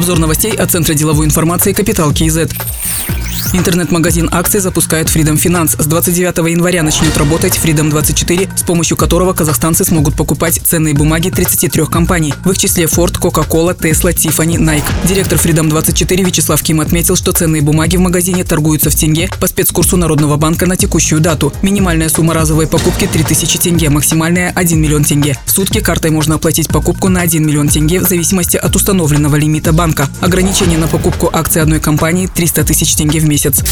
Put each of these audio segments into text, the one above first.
Обзор новостей от Центра деловой информации «Капитал КИЗ». Интернет-магазин акций запускает Freedom Finance. С 29 января начнет работать Freedom 24, с помощью которого казахстанцы смогут покупать ценные бумаги 33 компаний, в их числе Ford, Coca-Cola, Tesla, Tiffany, Nike. Директор Freedom 24 Вячеслав Ким отметил, что ценные бумаги в магазине торгуются в тенге по спецкурсу Народного банка на текущую дату. Минимальная сумма разовой покупки 3000 тенге, максимальная 1 миллион тенге. В сутки картой можно оплатить покупку на 1 миллион тенге в зависимости от установленного лимита банка. Ограничение на покупку акций одной компании 300 тысяч тенге в месяц.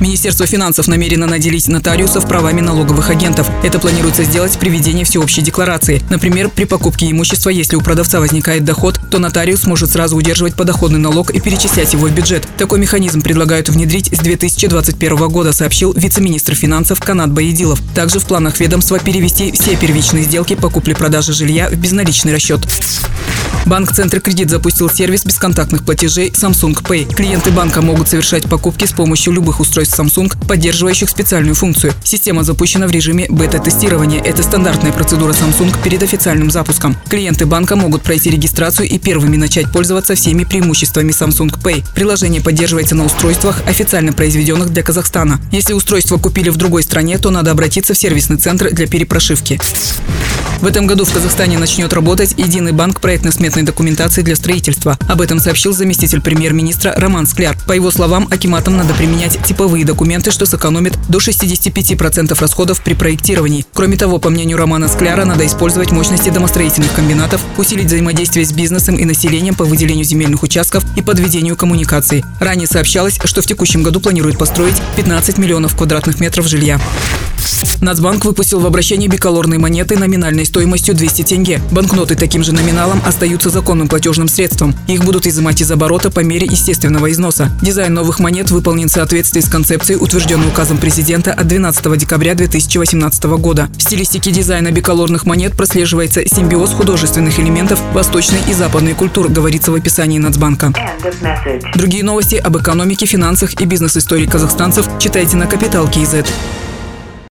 Министерство финансов намерено наделить нотариусов правами налоговых агентов. Это планируется сделать при ведении всеобщей декларации. Например, при покупке имущества, если у продавца возникает доход, то нотариус может сразу удерживать подоходный налог и перечислять его в бюджет. Такой механизм предлагают внедрить с 2021 года, сообщил вице-министр финансов Канат Баедилов. Также в планах ведомства перевести все первичные сделки по купле-продаже жилья в безналичный расчет. Банк Центр Кредит запустил сервис бесконтактных платежей Samsung Pay. Клиенты банка могут совершать покупки с помощью любых устройств Samsung, поддерживающих специальную функцию. Система запущена в режиме бета-тестирования. Это стандартная процедура Samsung перед официальным запуском. Клиенты банка могут пройти регистрацию и первыми начать пользоваться всеми преимуществами Samsung Pay. Приложение поддерживается на устройствах, официально произведенных для Казахстана. Если устройство купили в другой стране, то надо обратиться в сервисный центр для перепрошивки. В этом году в Казахстане начнет работать единый банк проектно-сметной документации для строительства. Об этом сообщил заместитель премьер-министра Роман Скляр. По его словам, акиматам надо применять типовые документы, что сэкономит до 65% расходов при проектировании. Кроме того, по мнению Романа Скляра, надо использовать мощности домостроительных комбинатов, усилить взаимодействие с бизнесом и населением по выделению земельных участков и подведению коммуникаций. Ранее сообщалось, что в текущем году планируют построить 15 миллионов квадратных метров жилья. Нацбанк выпустил в обращении биколорные монеты номинальной стоимостью 200 тенге. Банкноты таким же номиналом остаются законным платежным средством. Их будут изымать из оборота по мере естественного износа. Дизайн новых монет выполнен в соответствии с концепцией, утвержденной указом президента от 12 декабря 2018 года. В стилистике дизайна биколорных монет прослеживается симбиоз художественных элементов восточной и западной культур, говорится в описании Нацбанка. Другие новости об экономике, финансах и бизнес-истории казахстанцев читайте на Капитал Киезет.